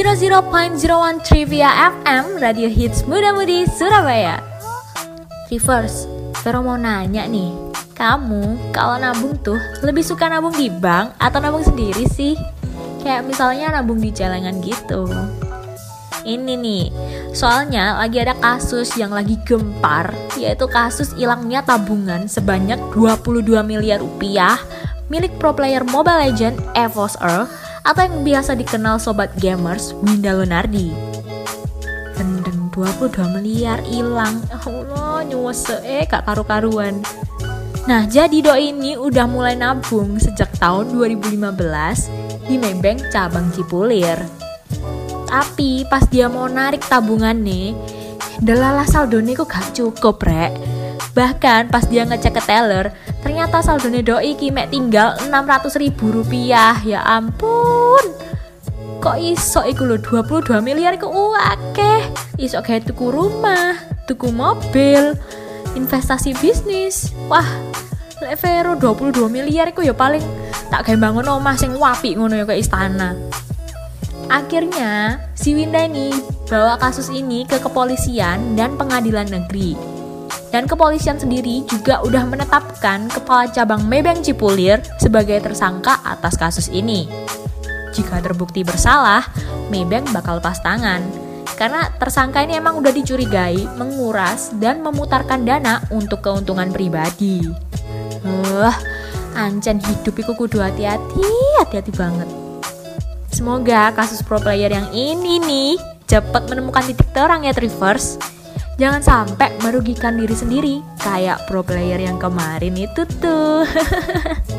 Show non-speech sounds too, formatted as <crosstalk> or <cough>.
00.01 Trivia FM Radio Hits Muda Mudi Surabaya. Reverse, Vero mau nanya nih Kamu kalau nabung tuh lebih suka nabung di bank atau nabung sendiri sih? Kayak misalnya nabung di celengan gitu. Ini nih, soalnya lagi ada kasus yang lagi gempar Yaitu kasus hilangnya tabungan sebanyak 22 miliar rupiah Milik pro player Mobile Legend Evos Earl atau yang biasa dikenal sobat gamers Winda Lunardi. Gendeng 22 miliar hilang. Ya Allah, nyuwese eh gak karu-karuan. Nah, jadi doi ini udah mulai nabung sejak tahun 2015 di Maybank cabang Cipulir. Tapi pas dia mau narik tabungan nih, delala saldonya kok gak cukup, rek. Bahkan pas dia ngecek ke teller, ternyata saldonya doi kimek tinggal 600 ribu rupiah. Ya ampun. Kok iso iku lho 22 miliar iku akeh. Iso kayak tuku rumah, tuku mobil, investasi bisnis. Wah, lek Vero 22 miliar iku ya paling tak kayak bangun omah sing wapi ngono ya ke istana. Akhirnya, si Winda ini bawa kasus ini ke kepolisian dan pengadilan negeri. Dan kepolisian sendiri juga udah menetapkan kepala cabang Maybank Cipulir sebagai tersangka atas kasus ini. Jika terbukti bersalah, Maybank bakal lepas tangan. Karena tersangka ini emang udah dicurigai menguras dan memutarkan dana untuk keuntungan pribadi. Uh, ancen hidup iku kudu hati-hati, hati-hati banget. Semoga kasus pro player yang ini nih cepat menemukan titik terang ya Trivers. Jangan sampai merugikan diri sendiri kayak pro player yang kemarin itu tuh. <laughs>